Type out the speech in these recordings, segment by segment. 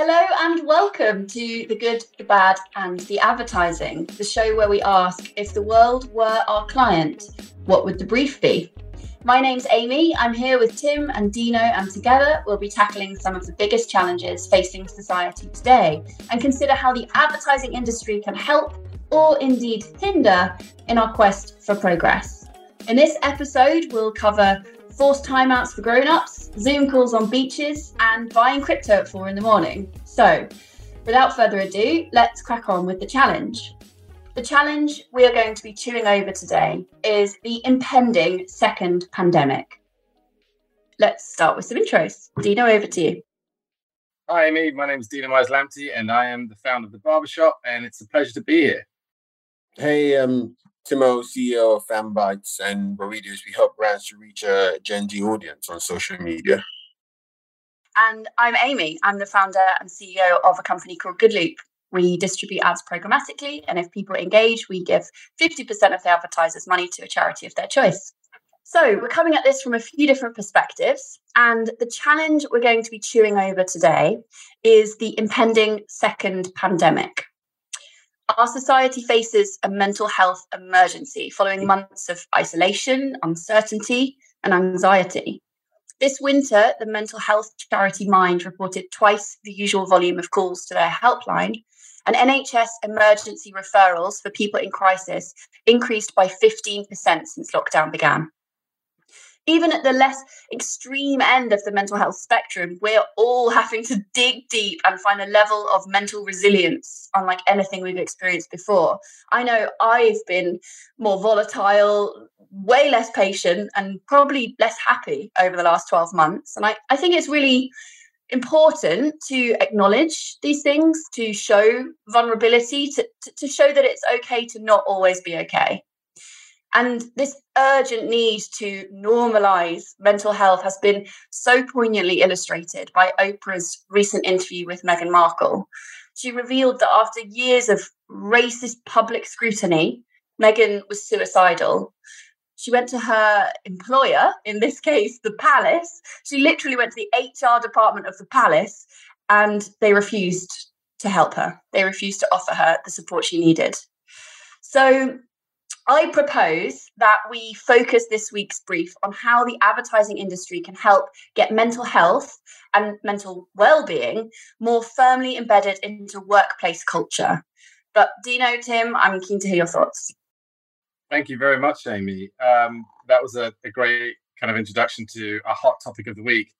Hello and welcome to The Good, the Bad, and the Advertising, the show where we ask if the world were our client, what would the brief be? My name's Amy. I'm here with Tim and Dino, and together we'll be tackling some of the biggest challenges facing society today and consider how the advertising industry can help or indeed hinder in our quest for progress. In this episode, we'll cover forced timeouts for grown-ups, Zoom calls on beaches, and buying crypto at four in the morning. So, without further ado, let's crack on with the challenge. The challenge we are going to be chewing over today is the impending second pandemic. Let's start with some intros. Dino, over to you. Hi, Amy. My name is Dino Myers Lamptey, and I am the founder of the Barbershop, and it's a pleasure to be here. Hey, um, Timo, CEO of Fanbytes, and what we we help brands to reach a Gen Z audience on social media. And I'm Amy. I'm the founder and CEO of a company called Goodloop. We distribute ads programmatically, and if people engage, we give 50% of the advertisers' money to a charity of their choice. So, we're coming at this from a few different perspectives, and the challenge we're going to be chewing over today is the impending second pandemic. Our society faces a mental health emergency following months of isolation, uncertainty, and anxiety. This winter, the mental health charity Mind reported twice the usual volume of calls to their helpline, and NHS emergency referrals for people in crisis increased by 15% since lockdown began even at the less extreme end of the mental health spectrum, we're all having to dig deep and find a level of mental resilience unlike anything we've experienced before. I know I've been more volatile, way less patient, and probably less happy over the last 12 months. And I, I think it's really important to acknowledge these things, to show vulnerability, to, to, to show that it's okay to not always be okay. And this urgent need to normalize mental health has been so poignantly illustrated by Oprah's recent interview with Meghan Markle. She revealed that after years of racist public scrutiny, Meghan was suicidal. She went to her employer, in this case, the palace. She literally went to the HR department of the palace and they refused to help her. They refused to offer her the support she needed. So I propose that we focus this week's brief on how the advertising industry can help get mental health and mental well-being more firmly embedded into workplace culture. But Dino, Tim, I'm keen to hear your thoughts. Thank you very much, Amy. Um, that was a, a, great kind of introduction to a hot topic of the week,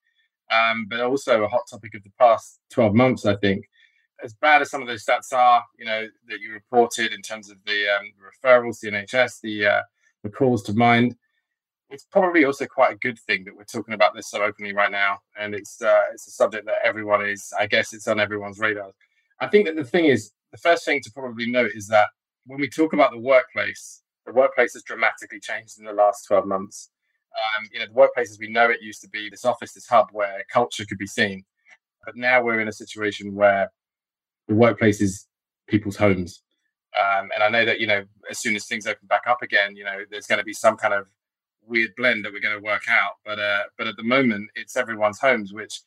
um, but also a hot topic of the past 12 months, I think as bad as some of those stats are, you know, that you reported in terms of the, um, referrals the NHS, the uh, the calls to Mind, it's probably also quite a good thing that we're talking about this so openly right now, and it's uh, it's a subject that everyone is, I guess, it's on everyone's radar. I think that the thing is, the first thing to probably note is that when we talk about the workplace, the workplace has dramatically changed in the last twelve months. Um, you know, the workplace as we know it used to be this office, this hub where culture could be seen, but now we're in a situation where the workplace is people's homes. Um, and I know that, you know, as soon as things open back up again, you know, there's going to be some kind of weird blend that we're going to work out. But uh, but at the moment, it's everyone's homes, which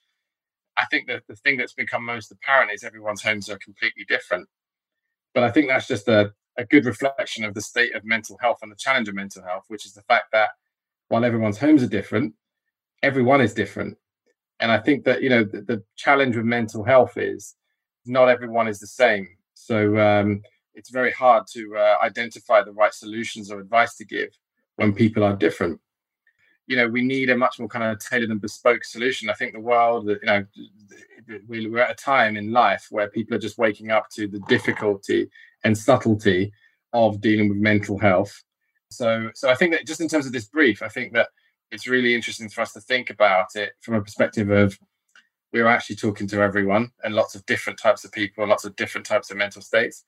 I think that the thing that's become most apparent is everyone's homes are completely different. But I think that's just a, a good reflection of the state of mental health and the challenge of mental health, which is the fact that while everyone's homes are different, everyone is different. And I think that, you know, the, the challenge with mental health is not everyone is the same. So um, it's very hard to uh, identify the right solutions or advice to give when people are different. You know, we need a much more kind of tailored and bespoke solution. I think the world, you know, we're at a time in life where people are just waking up to the difficulty and subtlety of dealing with mental health. So, so I think that just in terms of this brief, I think that it's really interesting for us to think about it from a perspective of we were actually talking to everyone and lots of different types of people, lots of different types of mental states.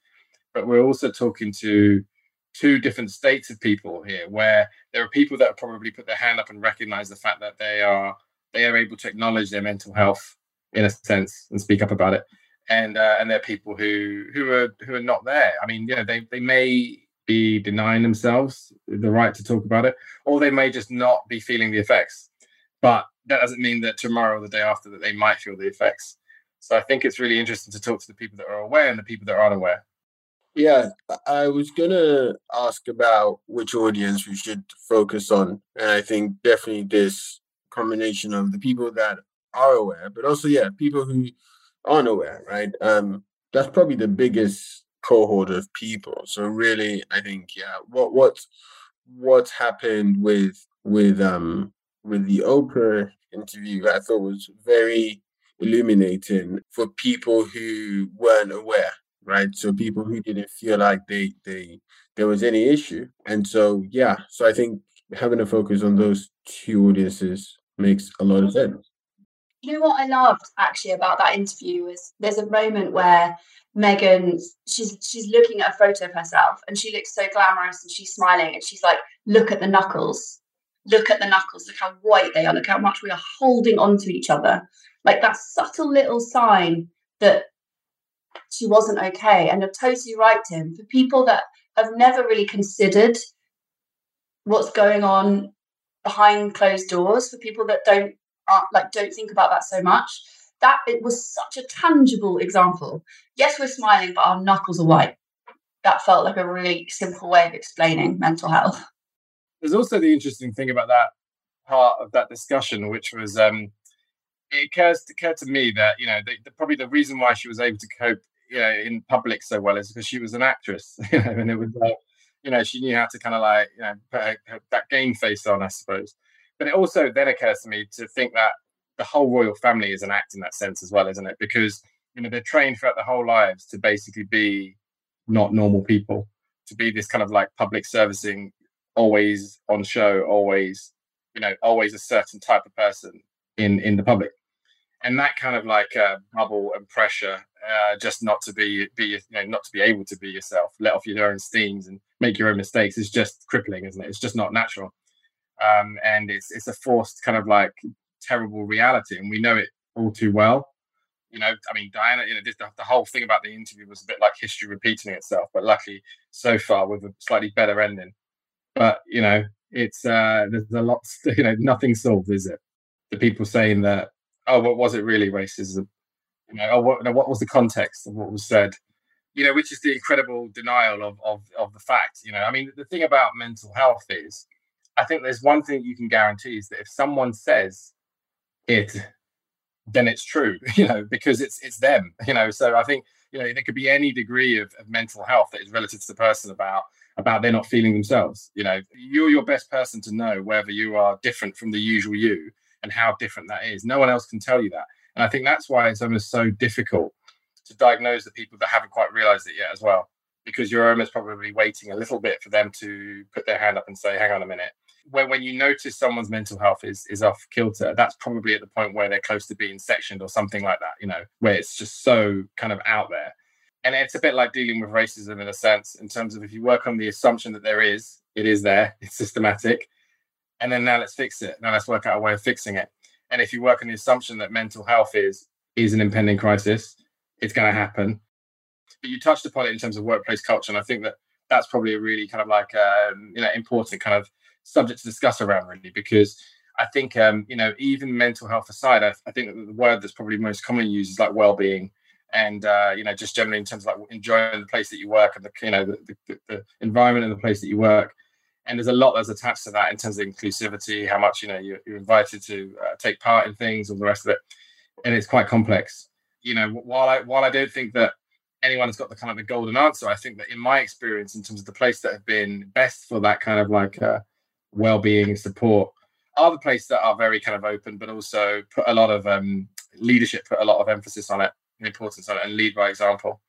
But we're also talking to two different states of people here, where there are people that probably put their hand up and recognize the fact that they are they are able to acknowledge their mental health in a sense and speak up about it. And uh, and there are people who who are who are not there. I mean, you know, they they may be denying themselves the right to talk about it, or they may just not be feeling the effects. But that doesn't mean that tomorrow or the day after that they might feel the effects. So I think it's really interesting to talk to the people that are aware and the people that aren't aware. Yeah, I was gonna ask about which audience we should focus on, and I think definitely this combination of the people that are aware, but also yeah, people who aren't aware, right? Um, that's probably the biggest cohort of people. So really, I think yeah, what what's what's happened with with um with the Oprah interview, I thought was very illuminating for people who weren't aware, right? So people who didn't feel like they they there was any issue, and so yeah, so I think having a focus on those two audiences makes a lot of sense. You know what I loved actually about that interview was there's a moment where Meghan she's she's looking at a photo of herself and she looks so glamorous and she's smiling and she's like, look at the knuckles. Look at the knuckles, look how white they are, look how much we are holding on to each other. Like that subtle little sign that she wasn't okay. And you're totally right, Tim. For people that have never really considered what's going on behind closed doors, for people that don't uh, like don't think about that so much, that it was such a tangible example. Yes, we're smiling, but our knuckles are white. That felt like a really simple way of explaining mental health. There's also the interesting thing about that part of that discussion, which was um, it occurs occurred to me that you know the, the, probably the reason why she was able to cope you know in public so well is because she was an actress, you know, and it was like you know she knew how to kind of like you know put her, her, that game face on, I suppose. But it also then occurs to me to think that the whole royal family is an act in that sense as well, isn't it? Because you know they're trained throughout their whole lives to basically be not normal people, to be this kind of like public servicing, always on show, always you know, always a certain type of person in in the public and that kind of like uh, bubble and pressure, uh, just not to be be you know not to be able to be yourself, let off your own steams and make your own mistakes is just crippling, isn't it? It's just not natural, um, and it's it's a forced kind of like terrible reality, and we know it all too well. You know, I mean, Diana, you know, the, the whole thing about the interview was a bit like history repeating itself, but luckily so far with a slightly better ending. But you know, it's uh, there's a lot, you know, nothing solved, is it? The people saying that oh, what was it really racism? You know, oh, what, what was the context of what was said? You know, which is the incredible denial of, of, of the fact. You know, I mean, the thing about mental health is, I think there's one thing you can guarantee is that if someone says it, then it's true. You know, because it's it's them. You know, so I think you know there could be any degree of, of mental health that is relative to the person about about they're not feeling themselves. You know, you're your best person to know whether you are different from the usual you and how different that is. No one else can tell you that. And I think that's why it's almost so difficult to diagnose the people that haven't quite realized it yet as well, because you're almost probably waiting a little bit for them to put their hand up and say, hang on a minute. When, when you notice someone's mental health is, is off kilter, that's probably at the point where they're close to being sectioned or something like that, you know, where it's just so kind of out there. And it's a bit like dealing with racism in a sense, in terms of if you work on the assumption that there is, it is there, it's systematic and then now let's fix it. Now let's work out a way of fixing it. And if you work on the assumption that mental health is is an impending crisis, it's going to happen. But you touched upon it in terms of workplace culture, and I think that that's probably a really kind of like um, you know important kind of subject to discuss around really because I think um, you know even mental health aside, I, I think the word that's probably most commonly used is like well-being and uh, you know just generally in terms of like enjoying the place that you work and the you know the, the, the environment and the place that you work. And there's a lot that's attached to that in terms of inclusivity, how much you know you're, you're invited to uh, take part in things, all the rest of it, and it's quite complex. You know, while I while I don't think that anyone has got the kind of the golden answer, I think that in my experience, in terms of the place that have been best for that kind of like uh, well-being and support, are the places that are very kind of open, but also put a lot of um, leadership, put a lot of emphasis on it, importance on it, and lead by example.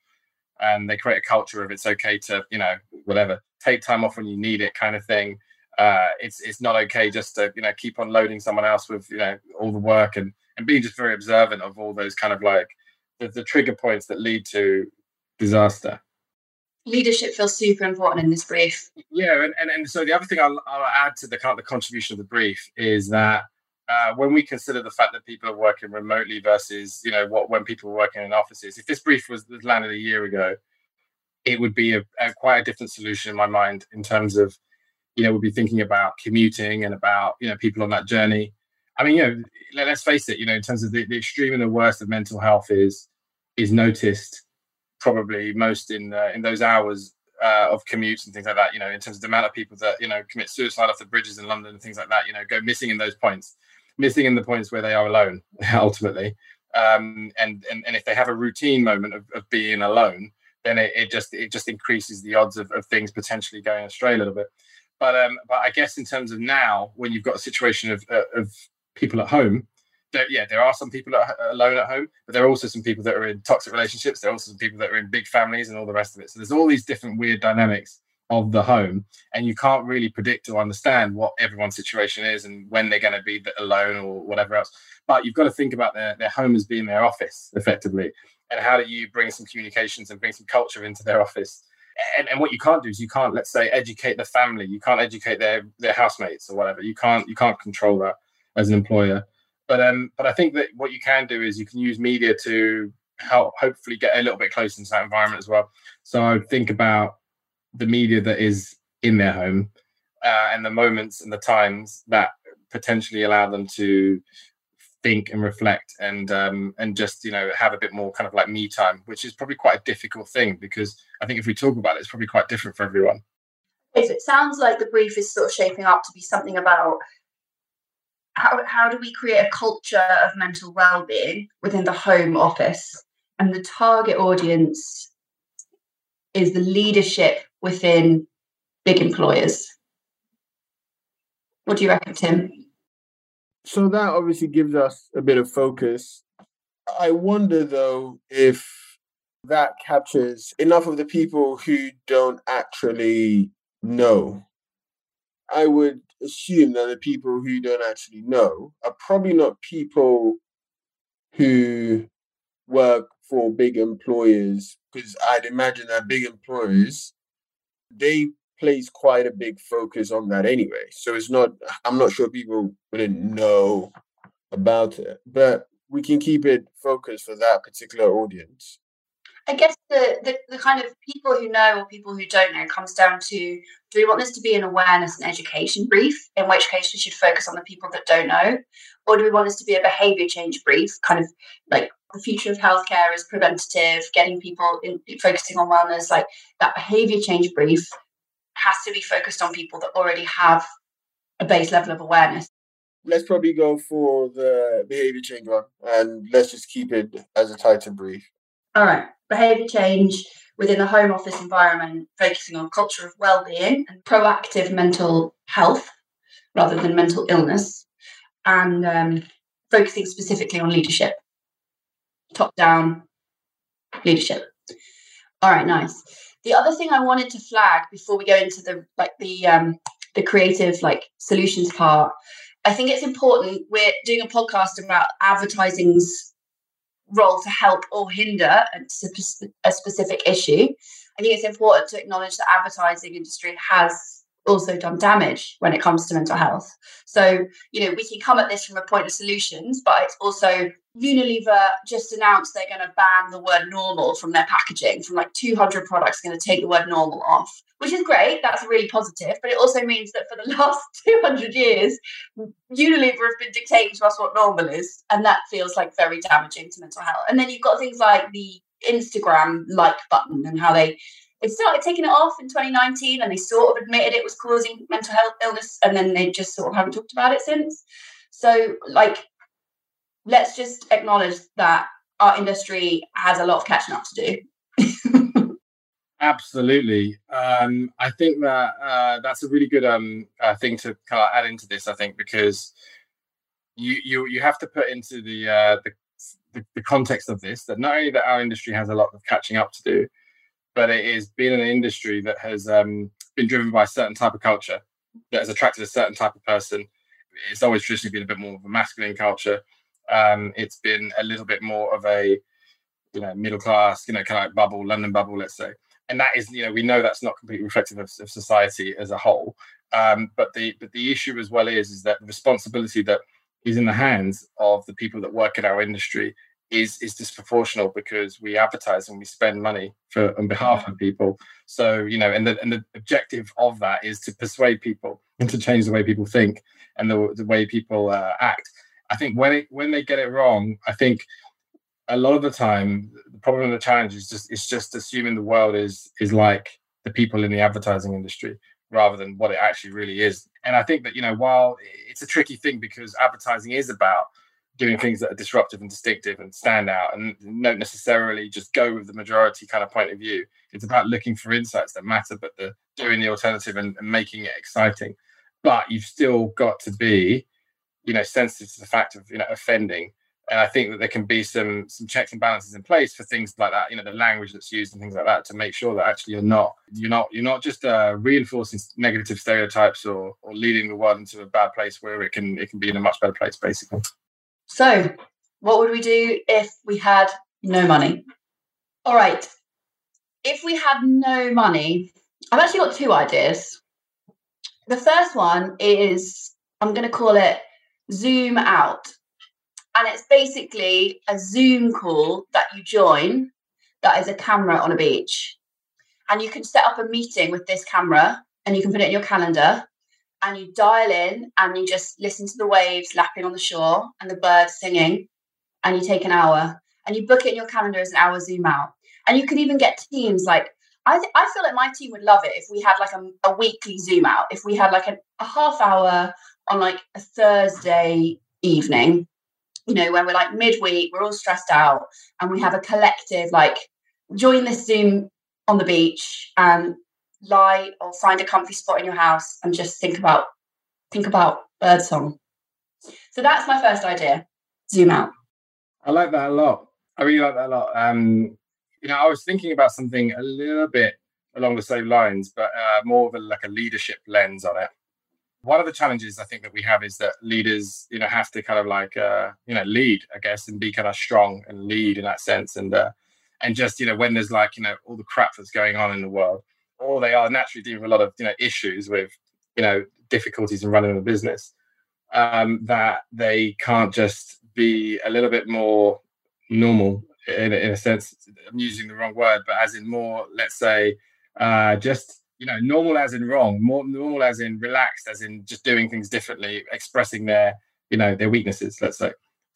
And they create a culture of it's okay to you know whatever take time off when you need it kind of thing. Uh, it's it's not okay just to you know keep on loading someone else with you know all the work and and being just very observant of all those kind of like the, the trigger points that lead to disaster. Leadership feels super important in this brief. Yeah and, and, and so the other thing I'll, I'll add to the kind of the contribution of the brief is that uh, when we consider the fact that people are working remotely versus you know what when people are working in offices if this brief was landed a year ago it would be a, a, quite a different solution in my mind in terms of you know we'd be thinking about commuting and about you know people on that journey I mean, you know, let, us face it. You know, in terms of the, the extreme and the worst of mental health is is noticed probably most in uh, in those hours uh, of commutes and things like that. You know, in terms of the amount of people that you know commit suicide off the bridges in London and things like that. You know, go missing in those points, missing in the points where they are alone ultimately. Um, and, and and if they have a routine moment of, of being alone, then it, it, just it just increases the odds of, of things potentially going astray a little bit. But um, but I guess in terms of now, when you've got a situation of uh, of people at home, there, yeah, there are some people at, alone at home, but there are also some people that are in toxic relationships. There are also some people that are in big families and all the rest of it. So there's all these different weird dynamics of the home, and you can't really predict or understand what everyone's situation is and when they're going to be alone or whatever else. But you've got to think about their, their home as being their office effectively, and how do you bring some communications and bring some culture into their office. And, and what you can't do is you can't, let's say, educate the family. You can't educate their their housemates or whatever. You can't you can't control that as an employer. But um, but I think that what you can do is you can use media to help hopefully get a little bit closer into that environment as well. So I think about the media that is in their home uh, and the moments and the times that potentially allow them to think and reflect and um, and just you know have a bit more kind of like me time, which is probably quite a difficult thing because I think if we talk about it, it's probably quite different for everyone. If it sounds like the brief is sort of shaping up to be something about how, how do we create a culture of mental well-being within the home office? And the target audience is the leadership within big employers. What do you reckon Tim? So that obviously gives us a bit of focus. I wonder though if that captures enough of the people who don't actually know. I would assume that the people who don't actually know are probably not people who work for big employers because I'd imagine that big employers they place quite a big focus on that anyway. So it's not I'm not sure people wouldn't know about it, but we can keep it focused for that particular audience. I guess the, the, the kind of people who know or people who don't know comes down to do we want this to be an awareness and education brief, in which case we should focus on the people that don't know, or do we want this to be a behavior change brief, kind of like the future of healthcare is preventative, getting people in, focusing on wellness, like that behavior change brief has to be focused on people that already have a base level of awareness. Let's probably go for the behavior change one and let's just keep it as a title brief. All right behaviour change within the home office environment, focusing on culture of well-being and proactive mental health rather than mental illness, and um, focusing specifically on leadership, top-down leadership. All right, nice. The other thing I wanted to flag before we go into the like the um, the creative like solutions part, I think it's important. We're doing a podcast about advertising's role to help or hinder a, specific issue. I think it's important to acknowledge that advertising industry has also done damage when it comes to mental health. So, you know, we can come at this from a point of solutions, but it's also Unilever just announced they're going to ban the word normal from their packaging. From like 200 products, going to take the word normal off, which is great. That's really positive. But it also means that for the last 200 years, Unilever have been dictating to us what normal is. And that feels like very damaging to mental health. And then you've got things like the Instagram like button and how they they started taking it off in 2019 and they sort of admitted it was causing mental health illness and then they just sort of haven't talked about it since so like let's just acknowledge that our industry has a lot of catching up to do absolutely um, i think that uh, that's a really good um, uh, thing to kind of add into this i think because you you you have to put into the, uh, the the, the context of this that not only that our industry has a lot of catching up to do but it is being an industry that has um, been driven by a certain type of culture that has attracted a certain type of person. It's always traditionally been a bit more of a masculine culture. Um, it's been a little bit more of a you know middle class, you know, kind of like bubble, London bubble, let's say. And that is, you know, we know that's not completely reflective of, of society as a whole. Um, but the but the issue as well is is that the responsibility that is in the hands of the people that work in our industry is is disproportional because we advertise and we spend money for on behalf of people. So you know, and the and the objective of that is to persuade people and to change the way people think and the the way people uh, act. I think when it when they get it wrong, I think a lot of the time the problem and the challenge is just it's just assuming the world is is like the people in the advertising industry rather than what it actually really is. And I think that you know while it's a tricky thing because advertising is about doing things that are disruptive and distinctive and stand out and don't necessarily just go with the majority kind of point of view. It's about looking for insights that matter, but the doing the alternative and, and making it exciting. But you've still got to be, you know, sensitive to the fact of you know offending and I think that there can be some some checks and balances in place for things like that. You know, the language that's used and things like that to make sure that actually you're not you're not you're not just uh, reinforcing negative stereotypes or or leading the world into a bad place where it can it can be in a much better place, basically. So, what would we do if we had no money? All right, if we had no money, I've actually got two ideas. The first one is I'm going to call it zoom out and it's basically a Zoom call that you join that is a camera on a beach. And you can set up a meeting with this camera and you can put it in your calendar and you dial in and you just listen to the waves lapping on the shore and the birds singing and you take an hour and you book it in your calendar as an hour zoom out. And you can even get teams like I, th- I feel like my team would love it if we had like a, a weekly zoom out, if we had like a half hour on like a Thursday evening you know, when we're like midweek, we're all stressed out, and we have a collective like join this Zoom on the beach and lie or find a comfy spot in your house and just think about think about birdsong. So that's my first idea. Zoom out. I like that a lot. I really like that a lot. Um, you know, I was thinking about something a little bit along the same lines, but uh, more of a, like a leadership lens on it one of the challenges I think that we have is that leaders, you know, have to kind of like, uh, you know, lead, I guess, and be kind of strong and lead in that sense. And, uh, and just, you know, when there's like, you know, all the crap that's going on in the world, or they are naturally dealing with a lot of, you know, issues with, you know, difficulties in running a business, um, that they can't just be a little bit more normal in, in a sense. I'm using the wrong word, but as in more, let's say, uh, just you know, normal as in wrong, more normal as in relaxed, as in just doing things differently, expressing their, you know, their weaknesses, let's say,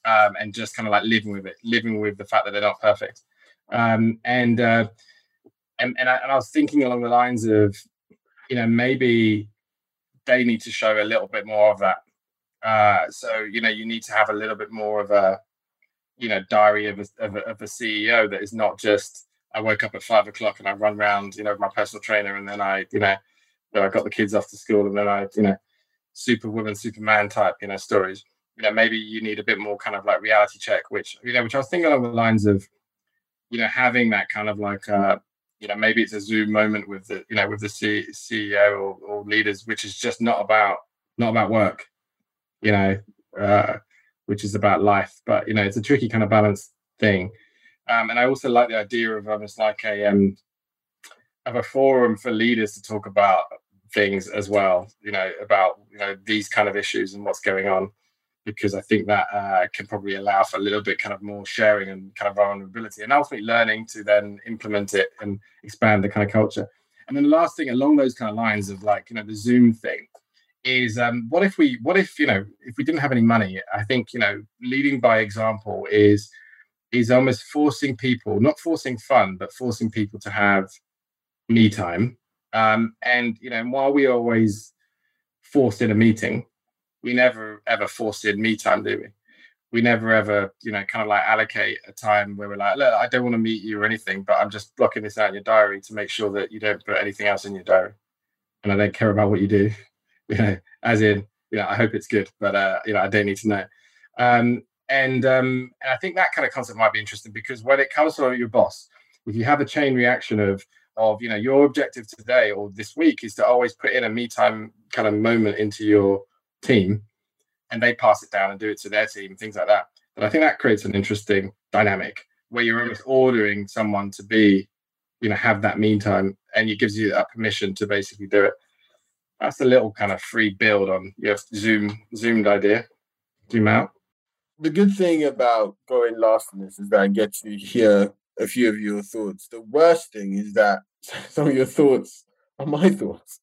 um, and just kind of like living with it, living with the fact that they're not perfect. Um, and, uh, and and I, and I was thinking along the lines of, you know, maybe they need to show a little bit more of that. Uh, so you know, you need to have a little bit more of a, you know, diary of a, of a, of a CEO that is not just I woke up at five o'clock and I run around, you know, with my personal trainer, and then I, you know, you I got the kids off to school, and then I, you know, superwoman, superman type, you know, stories. You know, maybe you need a bit more kind of like reality check, which you know, which I was thinking along the lines of, you know, having that kind of like, uh, you know, maybe it's a Zoom moment with the, you know, with the C- CEO or, or leaders, which is just not about not about work, you know, uh, which is about life. But you know, it's a tricky kind of balance thing. Um, and I also like the idea of almost like a um, of a forum for leaders to talk about things as well. You know about you know these kind of issues and what's going on, because I think that uh, can probably allow for a little bit kind of more sharing and kind of vulnerability, and ultimately learning to then implement it and expand the kind of culture. And then the last thing along those kind of lines of like you know the Zoom thing is um, what if we what if you know if we didn't have any money? I think you know leading by example is is almost forcing people, not forcing fun, but forcing people to have me time. Um, and you know, while we always forced in a meeting, we never ever forced in me time, do we? We never ever, you know, kind of like allocate a time where we're like, look, I don't want to meet you or anything, but I'm just blocking this out in your diary to make sure that you don't put anything else in your diary. And I don't care about what you do, you know, as in, you know, I hope it's good, but uh, you know, I don't need to know. Um, and um, and I think that kind of concept might be interesting because when it comes to your boss, if you have a chain reaction of of you know your objective today or this week is to always put in a me time kind of moment into your team, and they pass it down and do it to their team, things like that. But I think that creates an interesting dynamic where you're almost ordering someone to be, you know, have that mean time, and it gives you that permission to basically do it. That's a little kind of free build on your Zoom zoomed idea. Zoom out the good thing about going last on this is that I get to hear a few of your thoughts. The worst thing is that some of your thoughts are my thoughts.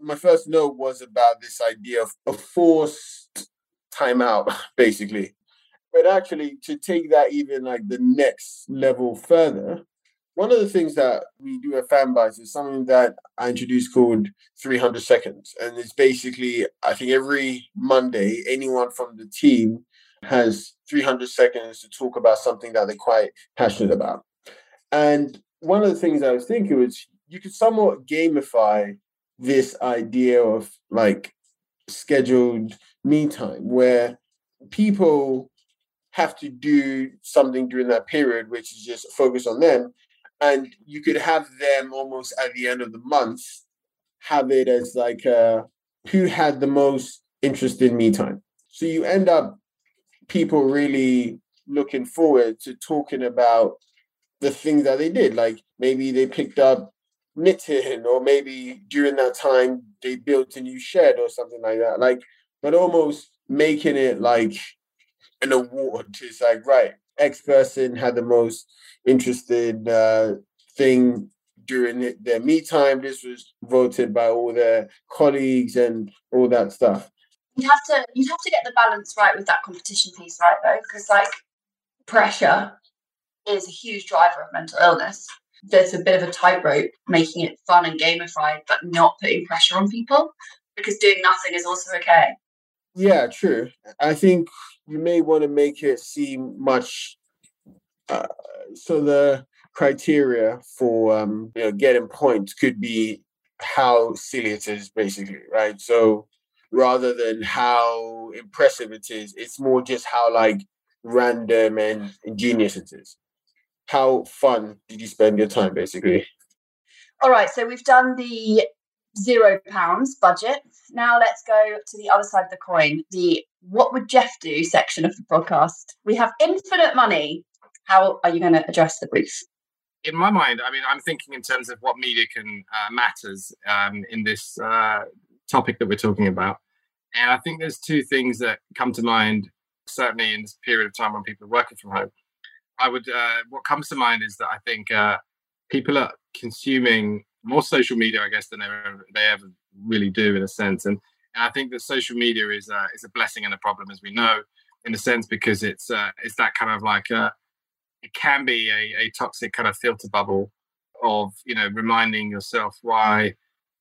My first note was about this idea of a forced timeout, basically. But actually, to take that even like the next level further, one of the things that we do at Fanbytes is something that I introduced called 300 seconds. And it's basically, I think every Monday, anyone from the team has 300 seconds to talk about something that they're quite passionate about. And one of the things I was thinking was you could somewhat gamify this idea of like scheduled me time where people have to do something during that period, which is just focus on them. And you could have them almost at the end of the month have it as like uh, who had the most interest in me time. So you end up people really looking forward to talking about the things that they did. Like maybe they picked up knitting, or maybe during that time they built a new shed or something like that. Like, but almost making it like an award. It's like, right, X person had the most interesting uh, thing during their me time. This was voted by all their colleagues and all that stuff. You'd have to you'd have to get the balance right with that competition piece, right? Though, because like pressure is a huge driver of mental illness. There's a bit of a tightrope making it fun and gamified, but not putting pressure on people because doing nothing is also okay. Yeah, true. I think you may want to make it seem much. Uh, so the criteria for um, you know getting points could be how silly it is, basically, right? So rather than how impressive it is, it's more just how like random and ingenious it is. How fun did you spend your time, basically? All right, so we've done the zero pounds budget. Now let's go to the other side of the coin, the what would Jeff do section of the podcast. We have infinite money. How are you going to address the brief? In my mind, I mean, I'm thinking in terms of what media can uh, matters um, in this uh, topic that we're talking about. And I think there's two things that come to mind, certainly in this period of time when people are working from home. I would, uh, what comes to mind is that I think uh, people are consuming more social media, I guess, than they ever, they ever really do in a sense. And, and I think that social media is uh, is a blessing and a problem, as we know, in a sense, because it's uh, it's that kind of like uh, it can be a, a toxic kind of filter bubble of you know reminding yourself why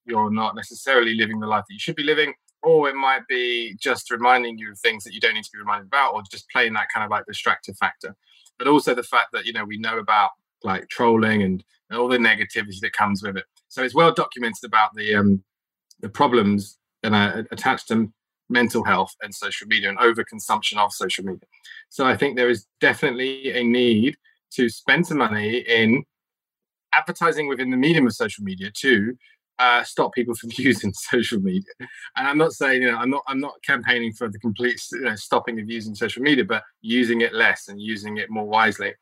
you're not necessarily living the life that you should be living or it might be just reminding you of things that you don't need to be reminded about or just playing that kind of like distractive factor but also the fact that you know we know about like trolling and, and all the negativity that comes with it. So it's well documented about the um, the problems that are attached to mental health and social media and overconsumption of social media. So I think there is definitely a need to spend some money in advertising within the medium of social media to uh, stop people from using social media. And I'm not saying, you know, I'm not, I'm not campaigning for the complete you know, stopping of using social media, but using it less and using it more wisely.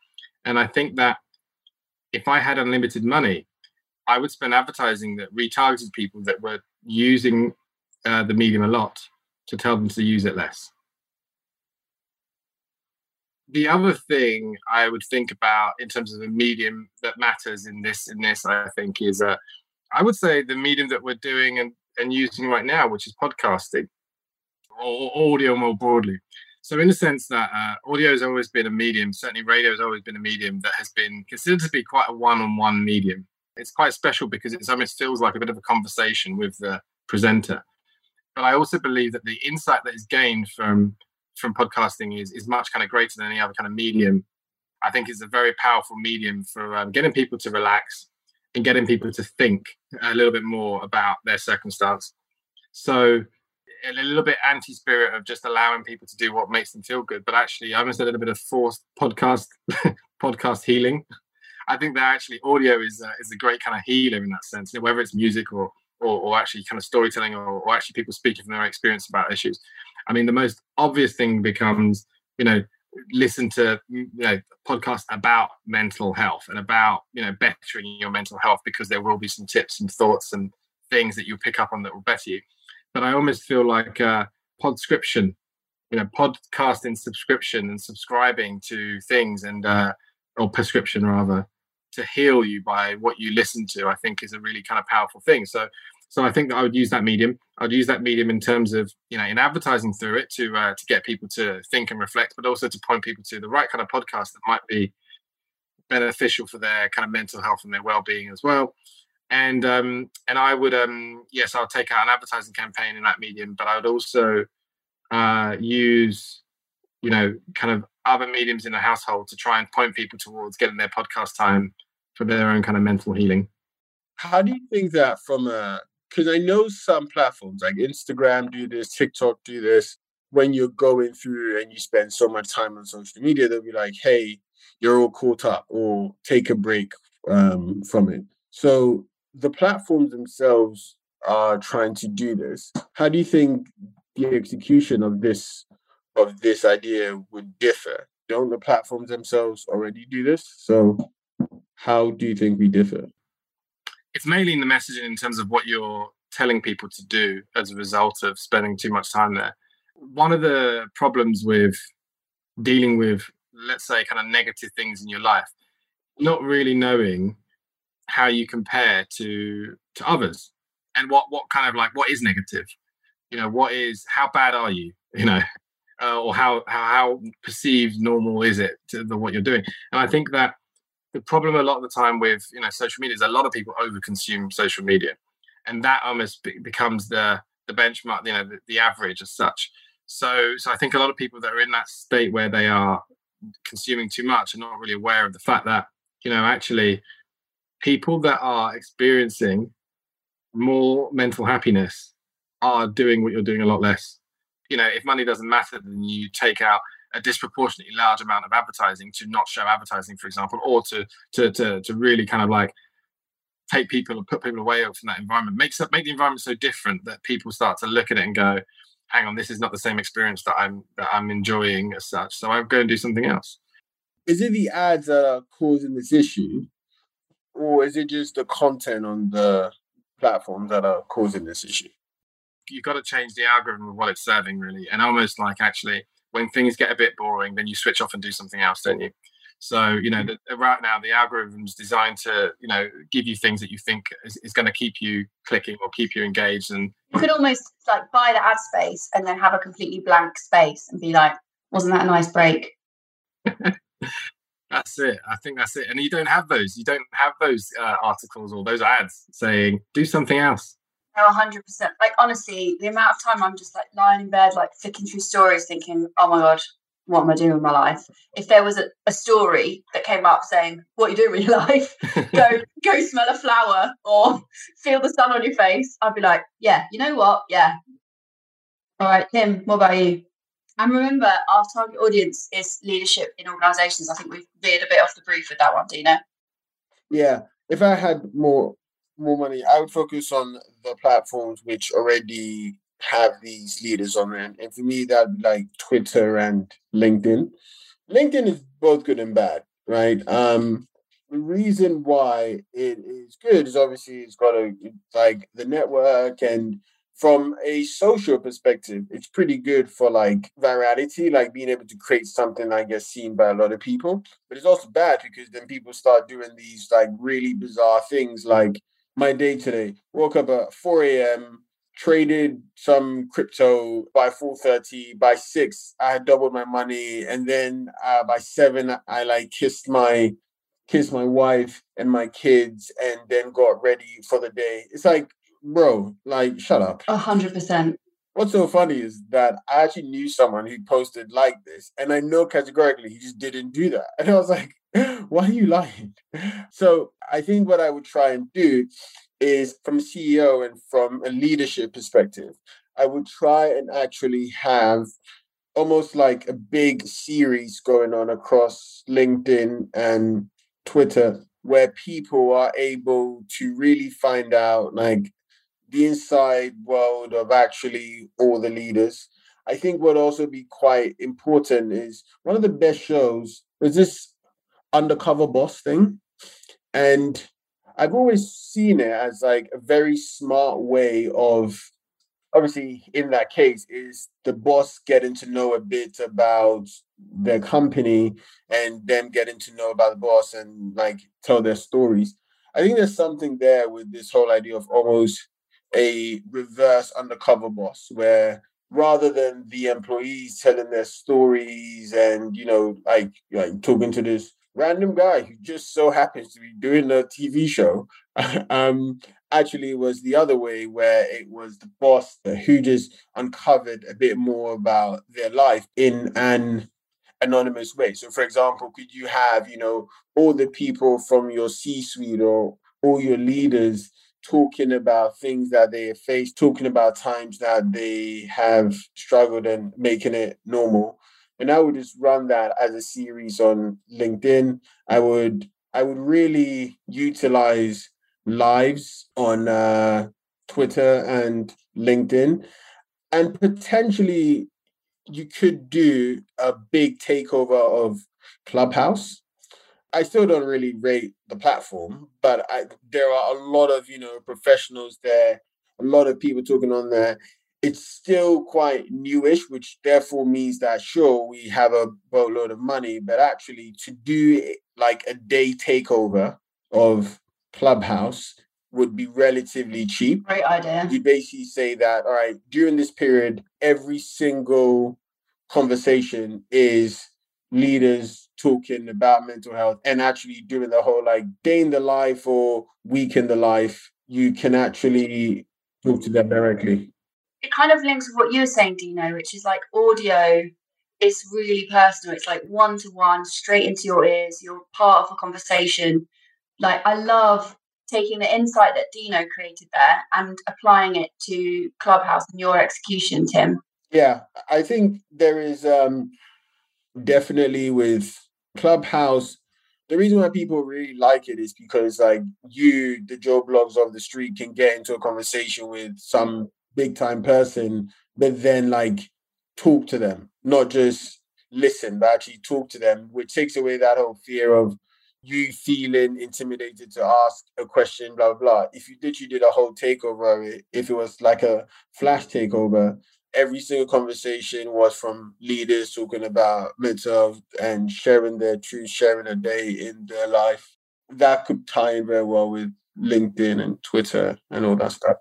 And I think that if I had unlimited money, I would spend advertising that retargeted people that were using uh, the medium a lot to tell them to use it less. The other thing I would think about in terms of the medium that matters in this, in this, I think, is uh, I would say the medium that we're doing and, and using right now, which is podcasting or audio more broadly. So, in the sense that uh, audio has always been a medium, certainly radio has always been a medium that has been considered to be quite a one on one medium. It's quite special because it almost feels like a bit of a conversation with the presenter. But I also believe that the insight that is gained from from podcasting is, is much kind of greater than any other kind of medium. I think it's a very powerful medium for um, getting people to relax, and getting people to think a little bit more about their circumstance. So a little bit anti-spirit of just allowing people to do what makes them feel good, but actually I almost a little bit of forced podcast podcast healing. I think that actually audio is uh, is a great kind of healer in that sense, whether it's music or, or, or actually kind of storytelling or, or actually people speaking from their experience about issues. I mean, the most obvious thing becomes, you know, listen to you know podcasts about mental health and about you know bettering your mental health because there will be some tips and thoughts and things that you pick up on that will better you but i almost feel like uh podscription you know podcasting subscription and subscribing to things and uh or prescription rather to heal you by what you listen to i think is a really kind of powerful thing so So I think that I would use that medium. I'd use that medium in terms of you know in advertising through it to uh, to get people to think and reflect, but also to point people to the right kind of podcast that might be beneficial for their kind of mental health and their well-being as well. And um, and I would um, yes, I'll take out an advertising campaign in that medium, but I would also uh, use you know kind of other mediums in the household to try and point people towards getting their podcast time for their own kind of mental healing. How do you think that from a because I know some platforms like Instagram do this, TikTok do this. When you're going through and you spend so much time on social media, they'll be like, "Hey, you're all caught up," or "Take a break um, from it." So the platforms themselves are trying to do this. How do you think the execution of this of this idea would differ? Don't the platforms themselves already do this? So how do you think we differ? It's mainly in the messaging in terms of what you're telling people to do as a result of spending too much time there. One of the problems with dealing with, let's say, kind of negative things in your life, not really knowing how you compare to to others and what what kind of like what is negative? You know what is how bad are you? You know uh, or how, how how perceived normal is it to the what you're doing? And i think that the problem a lot of the time with you know social media is a lot of people overconsume social media and that almost be- becomes the the benchmark you know the, the average as such. So so i think a lot of people that are in that state where they are consuming too much are not really aware of the fact that you know actually people that are experiencing more mental happiness are doing what you're doing a lot less. You know, if money doesn't matter, then you take out a disproportionately large amount of advertising to not show advertising, for example, or to to to, to really kind of like take people and put people away from that environment. Makes up make the environment so different that people start to look at it and go, hang on, this is not the same experience that I'm that I'm enjoying as such. So I'll go and do something else. Is it the ads that are causing this issue? Or is it just the content on the platforms that are causing this issue? You've got to change the algorithm of what it's serving, really, and almost like actually when things get a bit boring, then you switch off and do something else, don't you? So you know, mm. the, right now the algorithm's designed to you know give you things that you think is, is going to keep you clicking or keep you engaged. And you could almost like buy the ad space and then have a completely blank space and be like, "Wasn't that a nice break?" That's it. I think that's it. And you don't have those. You don't have those uh, articles or those ads saying do something else. No, hundred percent. Like honestly, the amount of time I'm just like lying in bed, like flicking through stories, thinking, "Oh my god, what am I doing with my life?" If there was a, a story that came up saying, "What you doing with your life?" go go smell a flower or feel the sun on your face, I'd be like, "Yeah, you know what? Yeah." All right, Tim. What about you? And remember, our target audience is leadership in organizations. I think we've veered a bit off the brief with that one, Dino. Yeah. If I had more more money, I would focus on the platforms which already have these leaders on them. And for me, that'd be like Twitter and LinkedIn. LinkedIn is both good and bad, right? Um, the reason why it is good is obviously it's got a like the network and from a social perspective, it's pretty good for like virality, like being able to create something I guess seen by a lot of people. But it's also bad because then people start doing these like really bizarre things like my day today. Woke up at 4 a.m., traded some crypto by 4.30. By 6, I had doubled my money. And then uh, by 7, I like kissed my kissed my wife and my kids and then got ready for the day. It's like bro, like, shut up. A hundred percent. What's so funny is that I actually knew someone who posted like this, and I know categorically he just didn't do that. And I was like, why are you lying? So I think what I would try and do is from CEO and from a leadership perspective, I would try and actually have almost like a big series going on across LinkedIn and Twitter where people are able to really find out like the inside world of actually all the leaders. I think what also be quite important is one of the best shows was this undercover boss thing. And I've always seen it as like a very smart way of obviously in that case is the boss getting to know a bit about their company and them getting to know about the boss and like tell their stories. I think there's something there with this whole idea of almost a reverse undercover boss where rather than the employees telling their stories and you know like like talking to this random guy who just so happens to be doing a TV show um actually was the other way where it was the boss who just uncovered a bit more about their life in an anonymous way. So for example could you have you know all the people from your c suite or all your leaders talking about things that they have faced, talking about times that they have struggled and making it normal. And I would just run that as a series on LinkedIn. I would I would really utilize lives on uh, Twitter and LinkedIn, and potentially you could do a big takeover of Clubhouse I still don't really rate the platform, but I, there are a lot of you know professionals there, a lot of people talking on there. It's still quite newish, which therefore means that sure we have a boatload of money, but actually to do like a day takeover of Clubhouse would be relatively cheap. Great idea. You basically say that all right during this period, every single conversation is leaders talking about mental health and actually doing the whole like day in the life or week in the life, you can actually talk to them directly. It kind of links with what you were saying, Dino, which is like audio is really personal. It's like one to one, straight into your ears. You're part of a conversation. Like I love taking the insight that Dino created there and applying it to Clubhouse and your execution, Tim. Yeah, I think there is um definitely with Clubhouse, the reason why people really like it is because like you, the Joe Bloggs of the street, can get into a conversation with some big time person, but then like talk to them, not just listen, but actually talk to them, which takes away that whole fear of you feeling intimidated to ask a question, blah blah blah. If you did, you did a whole takeover. If it was like a flash takeover, every single conversation was from leaders talking about mental health and sharing their truth, sharing a day in their life. That could tie in very well with LinkedIn and Twitter and all that stuff.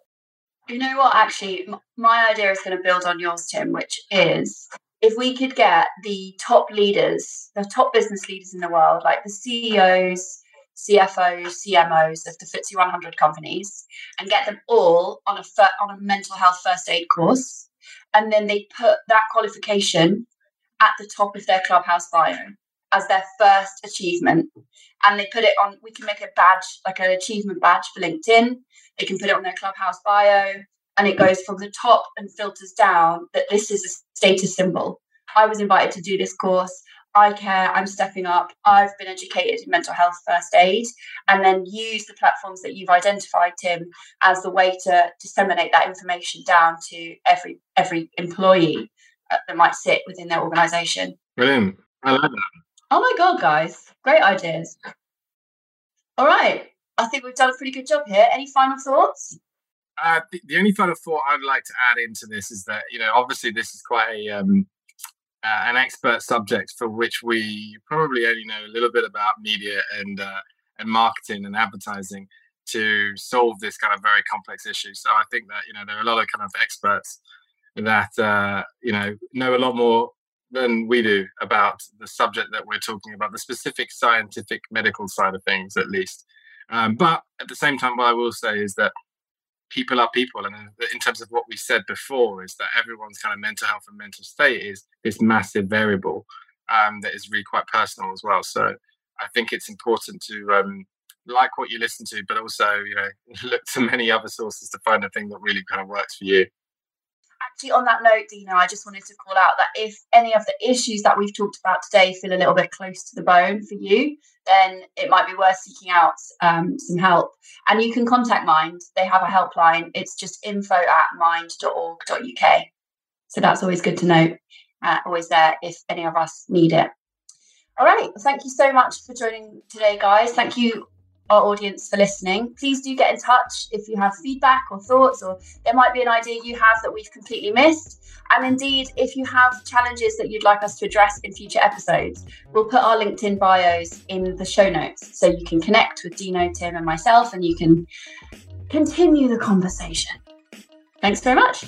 You know what? Actually, my idea is going to build on yours, Tim, which is if we could get the top leaders, the top business leaders in the world, like the CEOs, CFOs, CMOs of the FTSE 100 companies, and get them all on a on a mental health first aid course and then they put that qualification at the top of their clubhouse bio as their first achievement. And they put it on we can make a badge like an achievement badge for linkedin. They can put it on their clubhouse bio and it goes from the top and filters down that this is a status symbol. I was invited to do this course I care, I'm stepping up, I've been educated in mental health first aid, and then use the platforms that you've identified, Tim, as the way to disseminate that information down to every every employee uh, that might sit within their organisation. Brilliant. I like that. Oh my God, guys. Great ideas. All right. I think we've done a pretty good job here. Any final thoughts? Uh, the, the, only final thought I'd like to add into this is that, you know, obviously this is quite a um, uh, an expert subject for which we probably only know a little bit about media and uh, and marketing and advertising to solve this kind of very complex issue. So I think that you know there are a lot of kind of experts that uh, you know know a lot more than we do about the subject that we're talking about, the specific scientific medical side of things, at least. Um, but at the same time, what I will say is that people are people. And in terms of what we said before, is that everyone's kind of mental health and mental state is this massive variable um, that is really quite personal as well. So I think it's important to um, like what you listen to, but also you know look to many other sources to find a thing that really kind of works for you actually, on that note, Dino, I just wanted to call out that if any of the issues that we've talked about today feel a little bit close to the bone for you, then it might be worth seeking out um, some help. And you can contact Mind. They have a helpline. It's just info at mind.org.uk. So that's always good to know. Uh, always there if any of us need it. All right. Thank you so much for joining today, guys. Thank you our audience for listening. Please do get in touch if you have feedback or thoughts, or there might be an idea you have that we've completely missed. And indeed, if you have challenges that you'd like us to address in future episodes, we'll put our LinkedIn bios in the show notes so you can connect with Dino, Tim, and myself, and you can continue the conversation. Thanks very much.